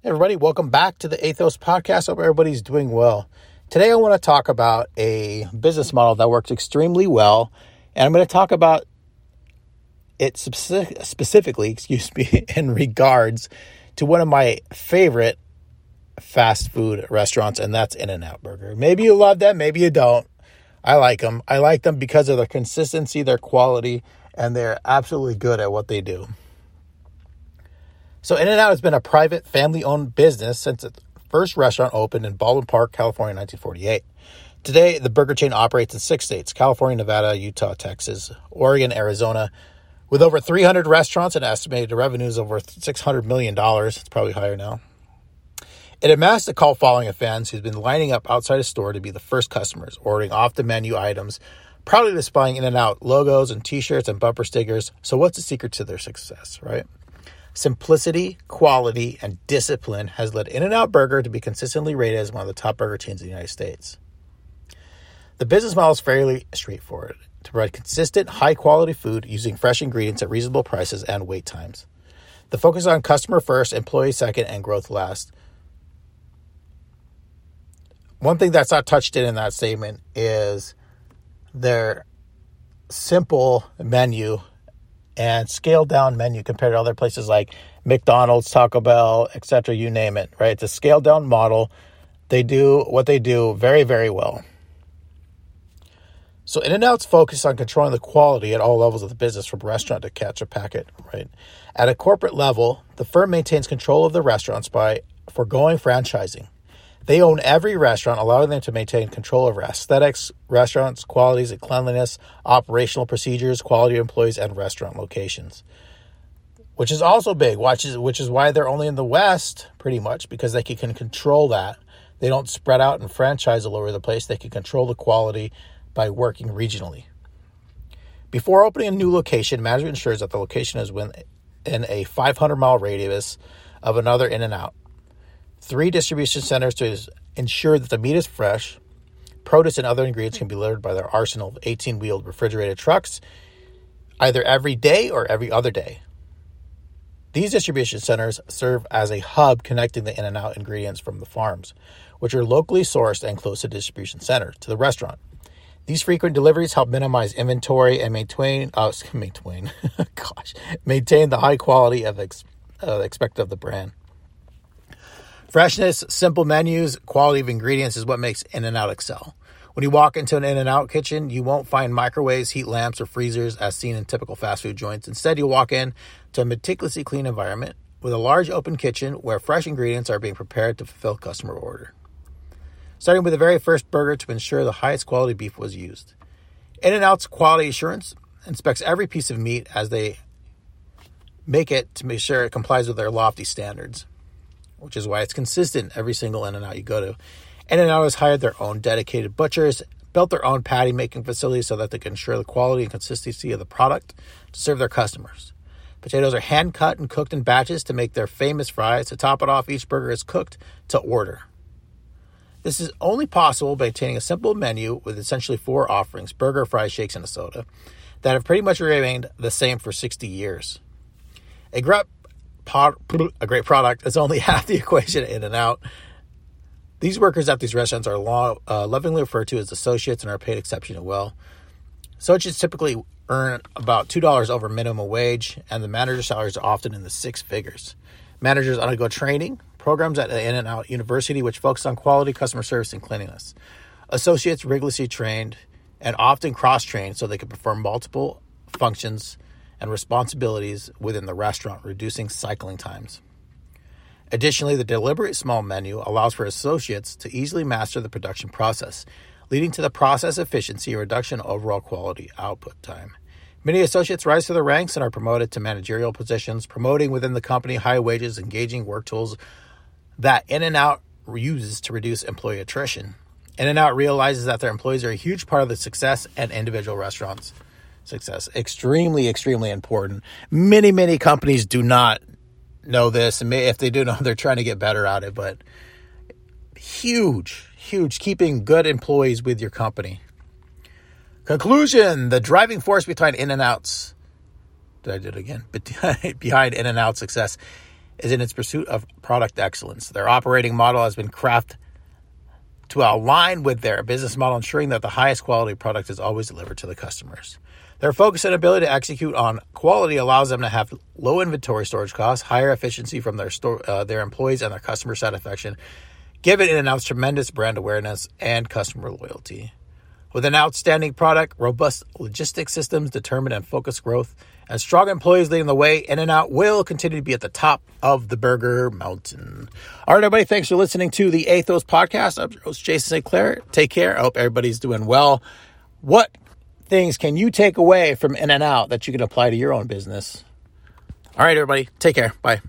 Hey everybody, welcome back to the Athos podcast. Hope everybody's doing well. Today, I want to talk about a business model that works extremely well, and I'm going to talk about it specific, specifically, excuse me, in regards to one of my favorite fast food restaurants, and that's In N Out Burger. Maybe you love them, maybe you don't. I like them. I like them because of their consistency, their quality, and they're absolutely good at what they do. So, In N Out has been a private, family owned business since its first restaurant opened in Baldwin Park, California in 1948. Today, the burger chain operates in six states California, Nevada, Utah, Texas, Oregon, Arizona, with over 300 restaurants and estimated revenues over $600 million. It's probably higher now. It amassed a cult following of fans who've been lining up outside a store to be the first customers, ordering off the menu items, proudly displaying In N Out logos and t shirts and bumper stickers. So, what's the secret to their success, right? Simplicity, quality, and discipline has led In N Out Burger to be consistently rated as one of the top burger chains in the United States. The business model is fairly straightforward to provide consistent, high quality food using fresh ingredients at reasonable prices and wait times. The focus on customer first, employee second, and growth last. One thing that's not touched in in that statement is their simple menu and scaled down menu compared to other places like McDonald's, Taco Bell, etc. You name it, right? It's a scaled down model. They do what they do very, very well. So In and Out's focus on controlling the quality at all levels of the business from restaurant to catch a packet, right? At a corporate level, the firm maintains control of the restaurants by foregoing franchising. They own every restaurant, allowing them to maintain control over aesthetics, restaurants, qualities and cleanliness, operational procedures, quality of employees, and restaurant locations. Which is also big, which is, which is why they're only in the West, pretty much, because they can control that. They don't spread out and franchise all over the place. They can control the quality by working regionally. Before opening a new location, management ensures that the location is within a 500 mile radius of another In and Out. Three distribution centers to ensure that the meat is fresh. Produce and other ingredients can be delivered by their arsenal of 18 wheeled refrigerated trucks either every day or every other day. These distribution centers serve as a hub connecting the in and out ingredients from the farms, which are locally sourced and close to distribution center, to the restaurant. These frequent deliveries help minimize inventory and maintain, uh, maintain, gosh, maintain the high quality of ex, uh, expected of the brand. Freshness, simple menus, quality of ingredients is what makes In and Out excel. When you walk into an In and Out kitchen, you won't find microwaves, heat lamps, or freezers as seen in typical fast food joints. Instead, you walk in to a meticulously clean environment with a large open kitchen where fresh ingredients are being prepared to fulfill customer order starting with the very first burger to ensure the highest quality beef was used. In and Out's quality assurance inspects every piece of meat as they make it to make sure it complies with their lofty standards, which is why it's consistent every single In and Out you go to. In and Out has hired their own dedicated butchers, built their own patty making facility so that they can ensure the quality and consistency of the product to serve their customers. Potatoes are hand cut and cooked in batches to make their famous fries. To top it off, each burger is cooked to order. This is only possible by obtaining a simple menu with essentially four offerings burger, fries, shakes, and a soda that have pretty much remained the same for 60 years. A great, a great product is only half the equation in and out. These workers at these restaurants are long, uh, lovingly referred to as associates and are paid exceptionally well. Associates typically earn about $2 over minimum wage, and the manager salaries are often in the six figures. Managers undergo training, programs at In and Out University, which focus on quality, customer service, and cleanliness. Associates rigorously trained and often cross trained so they can perform multiple functions and responsibilities within the restaurant, reducing cycling times. Additionally, the deliberate small menu allows for associates to easily master the production process, leading to the process efficiency and reduction overall quality output time. Many associates rise to the ranks and are promoted to managerial positions, promoting within the company high wages, engaging work tools, that In and Out uses to reduce employee attrition. In and Out realizes that their employees are a huge part of the success at individual restaurants' success. Extremely, extremely important. Many, many companies do not know this, and if they do know, they're trying to get better at it. But huge, huge, keeping good employees with your company. Conclusion: The driving force behind In and Out's did I do it again? Behind In and Out success is in its pursuit of product excellence. Their operating model has been crafted to align with their business model, ensuring that the highest quality product is always delivered to the customers. Their focus and ability to execute on quality allows them to have low inventory storage costs, higher efficiency from their store, uh, their employees, and their customer satisfaction, giving In-N-Out's tremendous brand awareness and customer loyalty. With an outstanding product, robust logistics systems, determined and focused growth, and strong employees leading the way, In-N-Out will continue to be at the top of the burger mountain. All right, everybody, thanks for listening to the Athos podcast. I'm your host Jason St. Clair. Take care. I hope everybody's doing well. What things can you take away from In and Out that you can apply to your own business? All right, everybody, take care. Bye.